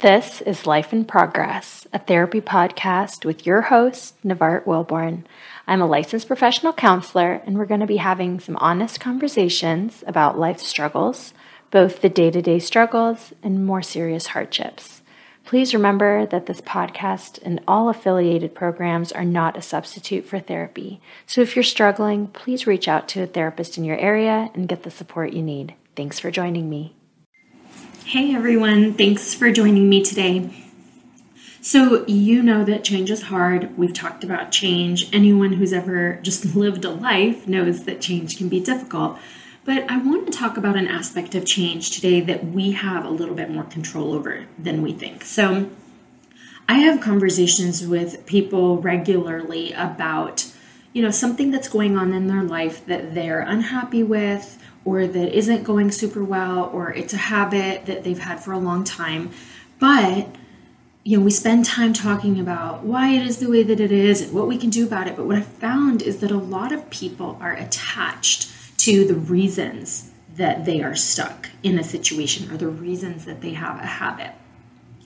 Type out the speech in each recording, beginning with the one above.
This is Life in Progress, a therapy podcast with your host, Nevart Willborn. I'm a licensed professional counselor, and we're going to be having some honest conversations about life struggles, both the day to day struggles and more serious hardships. Please remember that this podcast and all affiliated programs are not a substitute for therapy. So if you're struggling, please reach out to a therapist in your area and get the support you need. Thanks for joining me. Hey everyone, thanks for joining me today. So, you know that change is hard. We've talked about change. Anyone who's ever just lived a life knows that change can be difficult. But I want to talk about an aspect of change today that we have a little bit more control over than we think. So, I have conversations with people regularly about, you know, something that's going on in their life that they're unhappy with or that isn't going super well or it's a habit that they've had for a long time. But you know, we spend time talking about why it is the way that it is and what we can do about it. But what I found is that a lot of people are attached to the reasons that they are stuck in a situation or the reasons that they have a habit.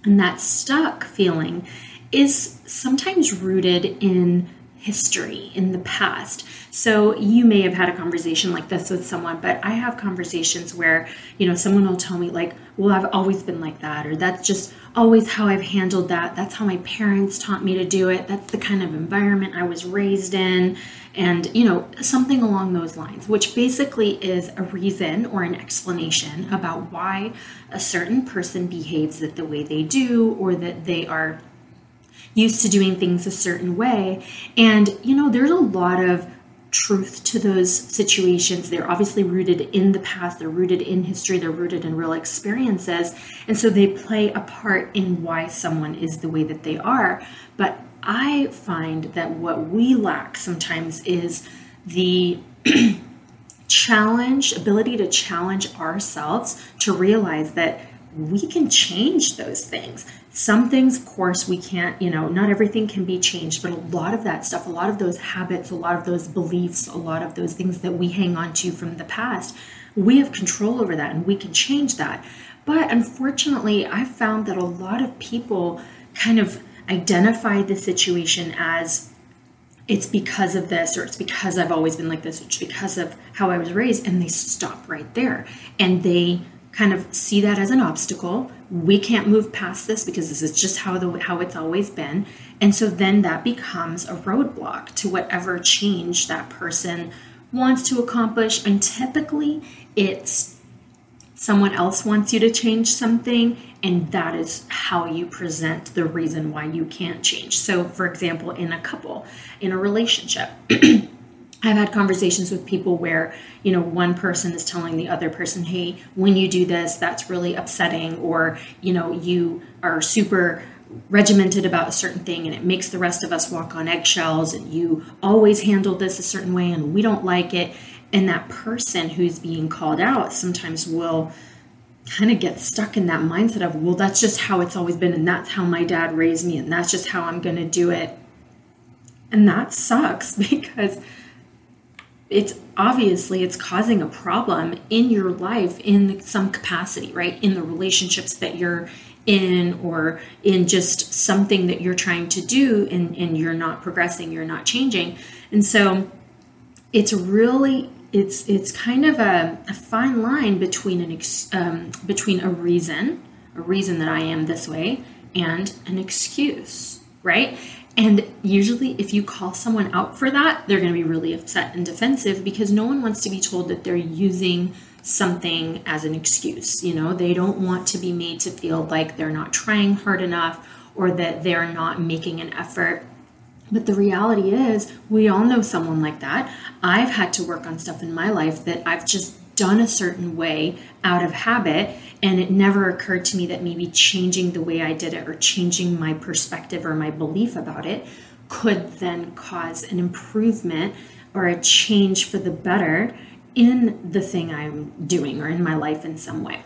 And that stuck feeling is sometimes rooted in history, in the past. So you may have had a conversation like this with someone, but I have conversations where, you know, someone will tell me, like, well, I've always been like that, or that's just always how I've handled that. That's how my parents taught me to do it. That's the kind of environment I was raised in and you know something along those lines which basically is a reason or an explanation about why a certain person behaves that the way they do or that they are used to doing things a certain way. And you know there's a lot of truth to those situations. They're obviously rooted in the past. They're rooted in history. They're rooted in real experiences. And so they play a part in why someone is the way that they are. But I find that what we lack sometimes is the challenge, ability to challenge ourselves to realize that we can change those things. Some things, of course, we can't, you know, not everything can be changed, but a lot of that stuff, a lot of those habits, a lot of those beliefs, a lot of those things that we hang on to from the past, we have control over that and we can change that. But unfortunately, I've found that a lot of people kind of identify the situation as it's because of this or it's because I've always been like this, it's because of how I was raised, and they stop right there and they kind of see that as an obstacle. We can't move past this because this is just how the how it's always been. And so then that becomes a roadblock to whatever change that person wants to accomplish. And typically it's someone else wants you to change something and that is how you present the reason why you can't change so for example in a couple in a relationship I've had conversations with people where, you know, one person is telling the other person, hey, when you do this, that's really upsetting, or, you know, you are super regimented about a certain thing and it makes the rest of us walk on eggshells, and you always handle this a certain way and we don't like it. And that person who's being called out sometimes will kind of get stuck in that mindset of, well, that's just how it's always been, and that's how my dad raised me, and that's just how I'm going to do it. And that sucks because it's obviously it's causing a problem in your life in some capacity right in the relationships that you're in or in just something that you're trying to do and, and you're not progressing you're not changing and so it's really it's it's kind of a, a fine line between an ex, um, between a reason, a reason that I am this way, and an excuse, right? And usually, if you call someone out for that, they're going to be really upset and defensive because no one wants to be told that they're using something as an excuse. You know, they don't want to be made to feel like they're not trying hard enough or that they're not making an effort but the reality is, we all know someone like that. I've had to work on stuff in my life that I've just done a certain way out of habit. And it never occurred to me that maybe changing the way I did it or changing my perspective or my belief about it could then cause an improvement or a change for the better in the thing I'm doing or in my life in some way.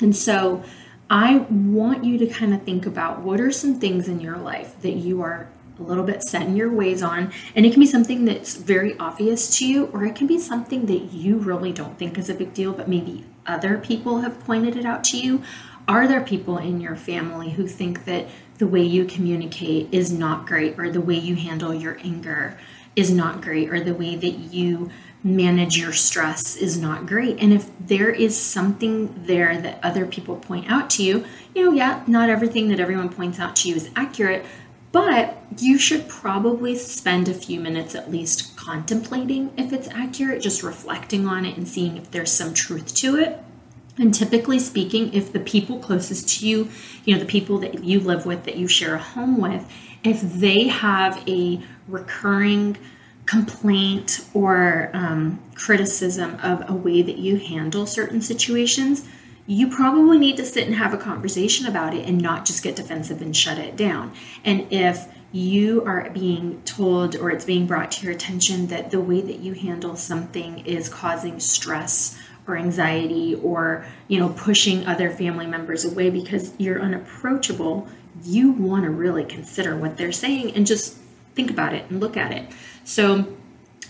And so I want you to kind of think about what are some things in your life that you are a little bit set in your ways on. And it can be something that's very obvious to you, or it can be something that you really don't think is a big deal, but maybe other people have pointed it out to you. are there people in your family who think that the way you communicate is not great or the way you handle your anger is not great or the way that you manage your stress is not great. And if there is something there that other people point out to you, you know, yeah, not everything that everyone points out to you is accurate, but you should probably spend a few minutes at least contemplating if it's accurate, just reflecting on it and seeing if there's some truth to it. And typically speaking, if the people closest to you, you know, the people that you live with, that you share a home with, if they have a recurring complaint or um, criticism of a way that you handle certain situations, you probably need to sit and have a conversation about it and not just get defensive and shut it down. And if you are being told or it's being brought to your attention that the way that you handle something is causing stress or anxiety or you know pushing other family members away because you're unapproachable you want to really consider what they're saying and just think about it and look at it so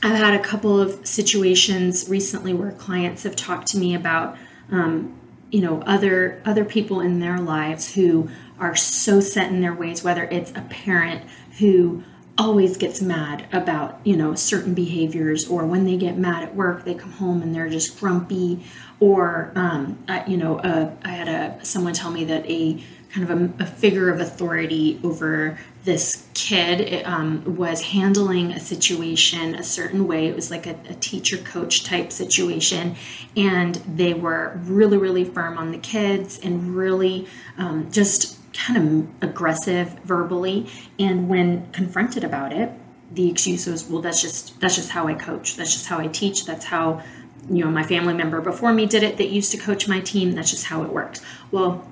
I've had a couple of situations recently where clients have talked to me about, um, you know, other other people in their lives who are so set in their ways. Whether it's a parent who always gets mad about you know certain behaviors, or when they get mad at work, they come home and they're just grumpy. Or um, you know, uh, I had a someone tell me that a kind of a, a figure of authority over this kid um, was handling a situation a certain way. It was like a, a, teacher coach type situation. And they were really, really firm on the kids and really um, just kind of aggressive verbally. And when confronted about it, the excuse was, well, that's just that's just how I coach. That's just how I teach. That's how you know my family member before me did it that used to coach my team. That's just how it works. Well,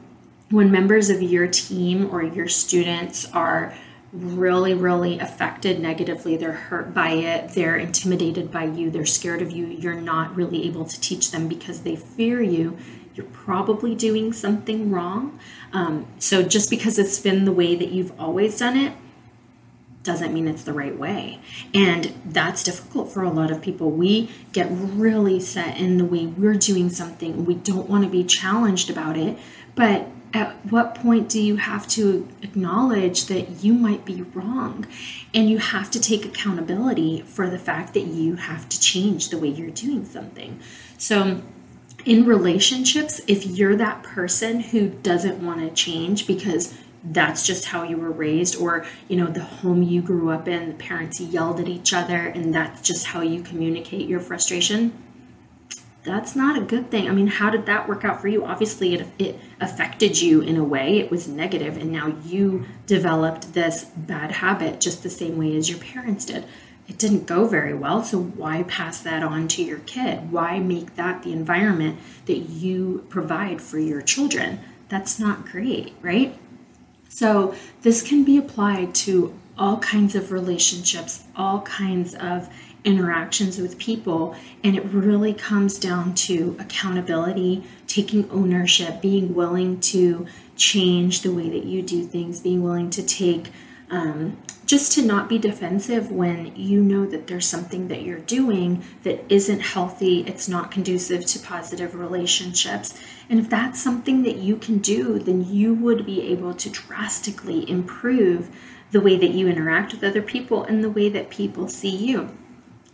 when members of your team or your students are really, really affected negatively. They're hurt by it. They're intimidated by you. They're scared of you. You're not really able to teach them because they fear you. You're probably doing something wrong. Um, so just because it's been the way that you've always done it, doesn't mean it's the right way. And that's difficult for a lot of people. We get really set in the way we're doing something. We don't want to be challenged about it. But at what point do you have to acknowledge that you might be wrong? And you have to take accountability for the fact that you have to change the way you're doing something. So, in relationships, if you're that person who doesn't want to change because that's just how you were raised or you know the home you grew up in the parents yelled at each other and that's just how you communicate your frustration that's not a good thing. I mean, how did that work out for you? Obviously, it, it affected you in a way, it was negative, and now you developed this bad habit just the same way as your parents did. It didn't go very well, so why pass that on to your kid? Why make that the environment that you provide for your children? That's not great, right? So, this can be applied to all kinds of relationships, all kinds of interactions with people. And it really comes down to accountability, taking ownership, being willing to change the way that you do things, being willing to take um, just to not be defensive when you know that there's something that you're doing that isn't healthy, it's not conducive to positive relationships. And if that's something that you can do, then you would be able to drastically improve the way that you interact with other people and the way that people see you.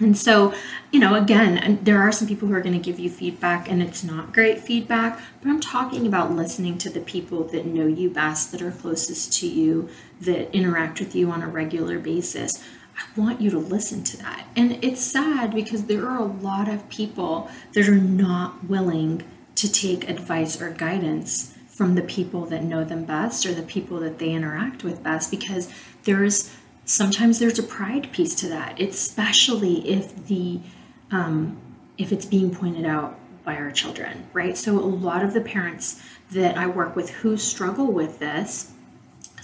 And so, you know, again, there are some people who are going to give you feedback and it's not great feedback, but I'm talking about listening to the people that know you best, that are closest to you, that interact with you on a regular basis. I want you to listen to that. And it's sad because there are a lot of people that are not willing to take advice or guidance from the people that know them best or the people that they interact with best because there's sometimes there's a pride piece to that, especially if the um, if it's being pointed out by our children, right? So a lot of the parents that I work with who struggle with this,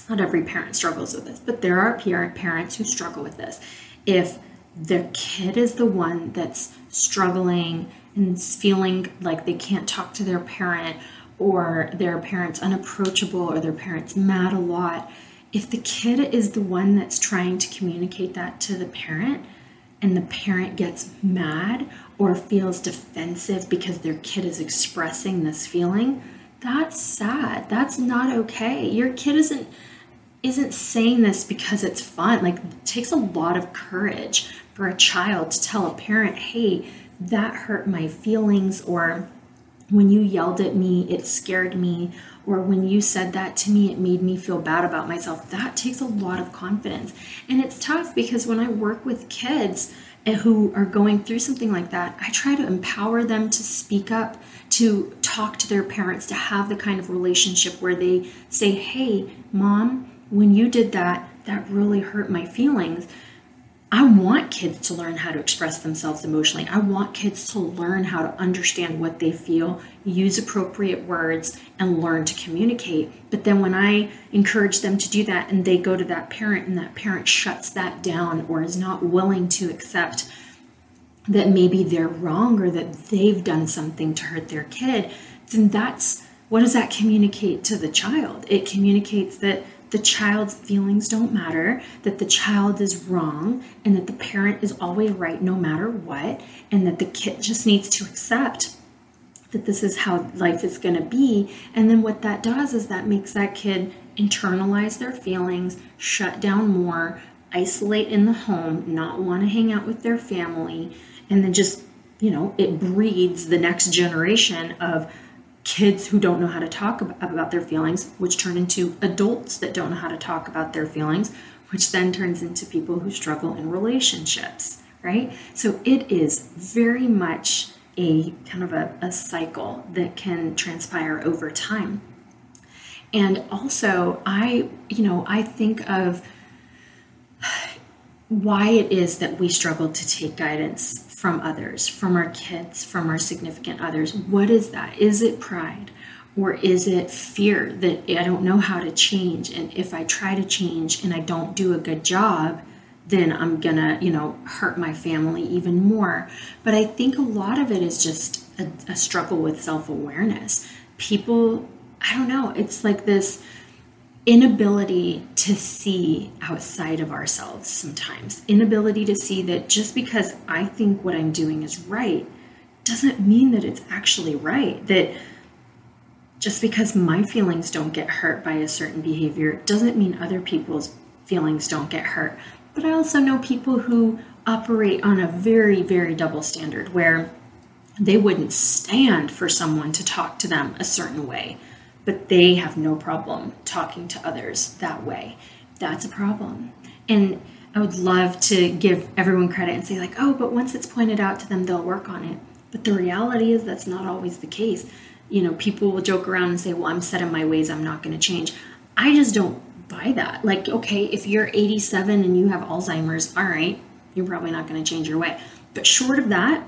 not every parent struggles with this, but there are parents who struggle with this. If the kid is the one that's struggling and feeling like they can't talk to their parent or their parent's unapproachable or their parent's mad a lot, if the kid is the one that's trying to communicate that to the parent and the parent gets mad or feels defensive because their kid is expressing this feeling, that's sad. That's not okay. Your kid isn't isn't saying this because it's fun. Like it takes a lot of courage for a child to tell a parent, "Hey, that hurt my feelings," or when you yelled at me, it scared me, or when you said that to me, it made me feel bad about myself. That takes a lot of confidence. And it's tough because when I work with kids eh, who are going through something like that, I try to empower them to speak up, to talk to their parents, to have the kind of relationship where they say, Hey, mom, when you did that, that really hurt my feelings I want kids to learn how to express themselves emotionally. I want kids to learn how to understand what they feel, use appropriate words, and learn to communicate. But then when I encourage them to do that and they go to that parent and that parent shuts that down or is not willing to accept that maybe they're wrong or that they've done something to hurt their kid, then that's what does that communicate to the child? It communicates that the child's feelings don't matter, that the child is wrong, and that the parent is always right no matter what, and that the kid just needs to accept that this is how life is going to be. And then what that does is that makes that kid internalize their feelings, shut down more, isolate in the home, not want to hang out with their family, and then just, you know, it breeds the next generation of kids who don't know how to talk about their feelings, which turn into adults that don't know how to talk about their feelings, which then turns into people who struggle in relationships, right? So it is very much a kind of a, a cycle that can transpire over time. And also, I, you know, I think of why it is that we struggle to take guidance from others, from our kids, from our significant others. What is that? Is it pride? Or is it fear that I don't know how to change? And if I try to change and I don't do a good job, then I'm gonna, you know, hurt my family even more. But I think a lot of it is just a, a struggle with self awareness. People, I don't know, it's like this inability to see outside of ourselves sometimes. Inability to see that just because I think what I'm doing is right doesn't mean that it's actually right. That just because my feelings don't get hurt by a certain behavior doesn't mean other people's feelings don't get hurt. But I also know people who operate on a very, very double standard where they wouldn't stand for someone to talk to them a certain way but they have no problem talking to others that way. That's a problem. And I would love to give everyone credit and say, like, oh, but once it's pointed out to them, they'll work on it. But the reality is that's not always the case. You know, people will joke around and say, well, I'm set in my ways, I'm not going to change. I just don't buy that. Like, okay, if you're 87 and you have Alzheimer's, all right, you're probably not going to change your way. But short of that,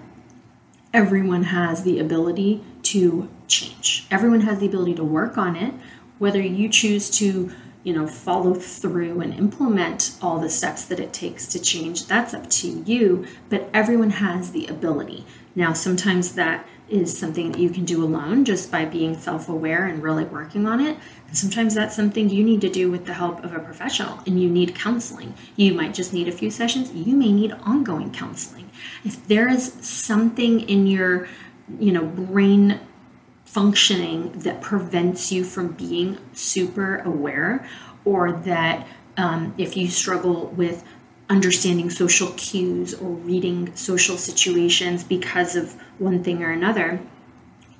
everyone has the ability to change. Everyone has the ability to work on it, whether you choose to, you know, follow through and implement all the steps that it takes to change, that's up to you, but everyone has the ability. Now, sometimes that is something that you can do alone just by being self aware and really working on it. And sometimes that's something you need to do with the help of a professional and you need counseling. You might just need a few sessions, you may need ongoing counseling. If there is something in your you know brain functioning that prevents you from being super aware or that um, if you struggle with understanding social cues or reading social situations because of one thing or another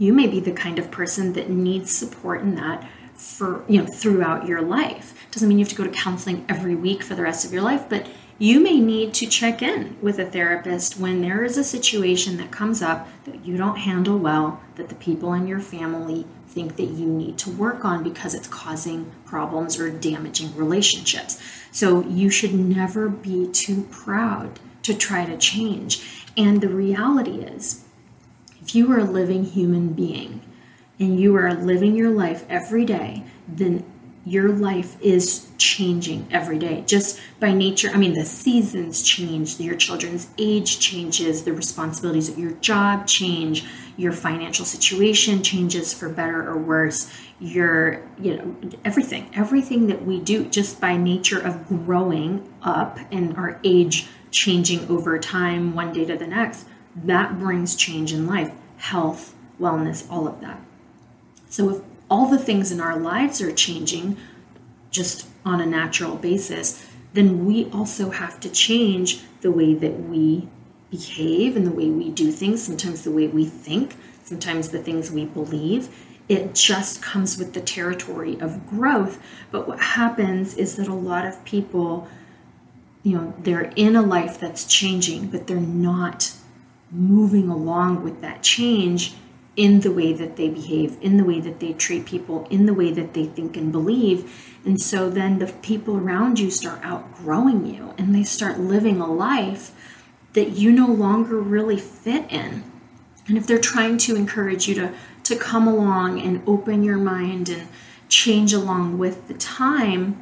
you may be the kind of person that needs support in that for you know throughout your life. Doesn't mean you have to go to counseling every week for the rest of your life but you may need to check in with a therapist when there is a situation that comes up that you don't handle well, that the people in your family think that you need to work on because it's causing problems or damaging relationships. So you should never be too proud to try to change. And the reality is, if you are a living human being and you are living your life every day, then your life is changing every day. Just by nature i mean the seasons change your children's age changes the responsibilities of your job change your financial situation changes for better or worse. Your you know everything everything that we do just by nature of growing up and our age changing over time one day to the next that brings change in life health wellness all of that. So if all the things in our lives are changing just on a natural basis, then we also have to change the way that we behave and the way we do things, sometimes the way we think, sometimes the things we believe. It just comes with the territory of growth. But what happens is that a lot of people, you know, they're in a life that's changing, but they're not moving along with that change in the way that they behave, in the way that they treat people, in the way that they think and believe. And so then the people around you start outgrowing you and they start living a life that you no longer really fit in. And if they're trying to encourage you to, to come along and open your mind and change along with the time,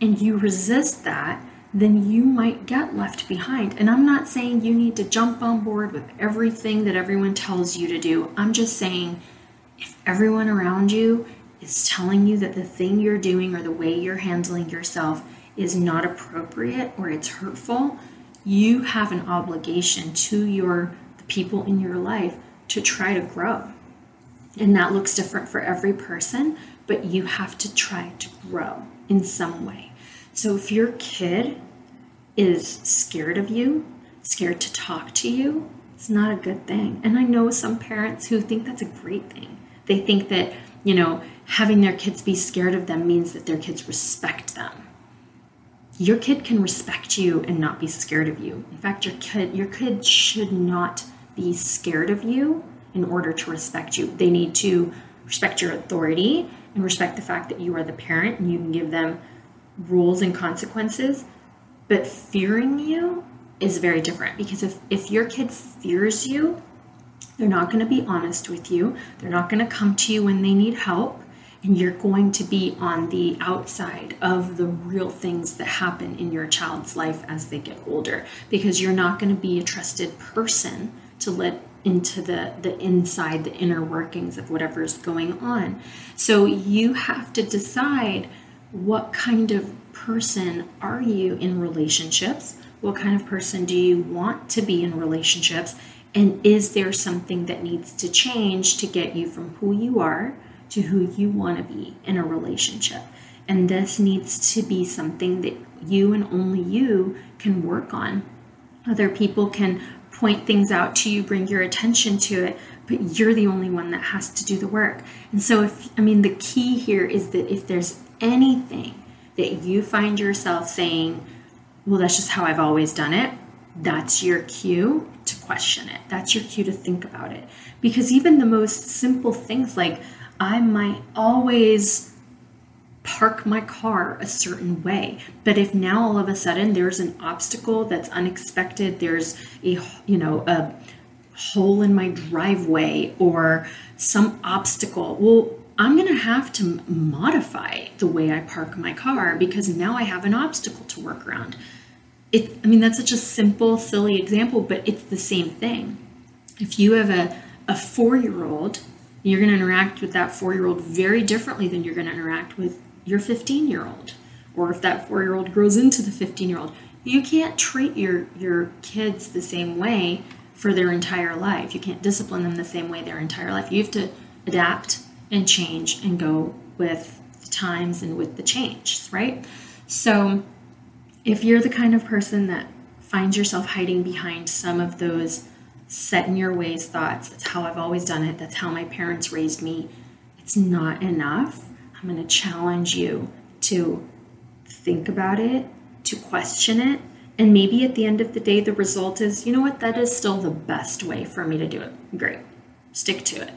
and you resist that, then you might get left behind. And I'm not saying you need to jump on board with everything that everyone tells you to do. I'm just saying if everyone around you is telling you that the thing you're doing or the way you're handling yourself is not appropriate or it's hurtful, you have an obligation to your the people in your life to try to grow. And that looks different for every person, but you have to try to grow in some way. So if your kid is scared of you, scared to talk to you, it's not a good thing. And I know some parents who think that's a great thing. They think that, you know, having their kids be scared of them means that their kids respect them your kid can respect you and not be scared of you. In fact, your kid your kid should not be scared of you in order to respect you. They need to respect your authority and respect the fact that you are the parent and you can give them rules and consequences. But fearing you is very different because if, if your kid fears you, they're not going to be honest with you. They're not going to come to you when they need help and you're going to be on the outside of the real things that happen in your child's life as they get older because you're not going to be a trusted person to let into the the inside the inner workings of whatever's going on so you have to decide what kind of person are you in relationships what kind of person do you want to be in relationships and is there something that needs to change to get you from who you are to who you want to be in a relationship. And this needs to be something that you and only you can work on. Other people can point things out to you, bring your attention to it, but you're the only one that has to do the work. And so, if I mean, the key here is that if there's anything that you find yourself saying, well, that's just how I've always done it, that's your cue to question it. That's your cue to think about it. Because even the most simple things like, I might always park my car a certain way. But if now all of a sudden there's an obstacle that's unexpected, there's a you know a hole in my driveway or some obstacle, well, I'm going to have to modify the way I park my car because now I have an obstacle to work around. It, I mean, that's such a simple, silly example, but it's the same thing. If you have a, a four year old you're going to interact with that four year old very differently than you're going to interact with your 15 year old. Or if that four year old grows into the 15 year old, you can't treat your, your kids the same way for their entire life. You can't discipline them the same way their entire life. You have to adapt and change and go with the times and with the change, right? So if you're the kind of person that finds yourself hiding behind some of those set in your ways thoughts. That's how I've always done it. That's how my parents raised me. It's not enough. I'm going to challenge you to think about it, to question it. And maybe at the end of the day, the result is you know what? That is still the best way for me to do it. Great. Stick to it.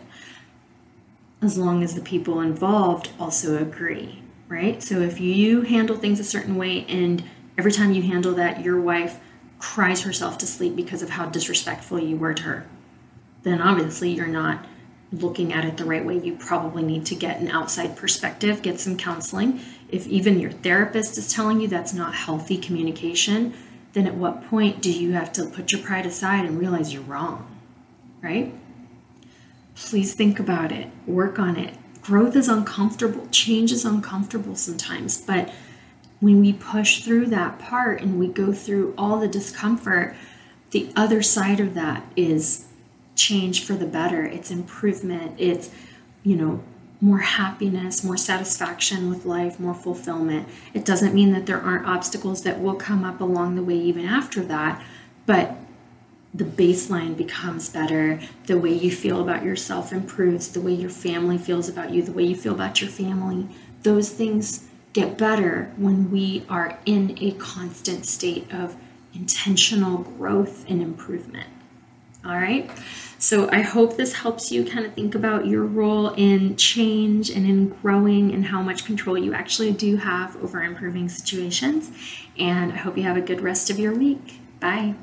As long as the people involved also agree, right? So if you handle things a certain way and every time you handle that, your wife cries herself to sleep because of how disrespectful you were to her, then obviously you're not looking at it the right way. You probably need to get an outside perspective, get some counseling. If even your therapist is telling you that's not healthy communication, then at what point do you have to put your pride aside and realize you're wrong? Right? Please think about it, work on it. Growth is uncomfortable, change is uncomfortable sometimes, but when we push through that part and we go through all the discomfort, the other side of that is change for the better. It's improvement. It's, you know, more happiness, more satisfaction with life, more fulfillment. It doesn't mean that there aren't obstacles that will come up along the way even after that, but the baseline becomes better. The way you feel about yourself improves, the way your family feels about you, the way you feel about your family. Those things get better when we are in a constant state of intentional growth and improvement. All right. So I hope this helps you kind of think about your role in change and in growing and how much control you actually do have over improving situations. And I hope you have a good rest of your week. Bye.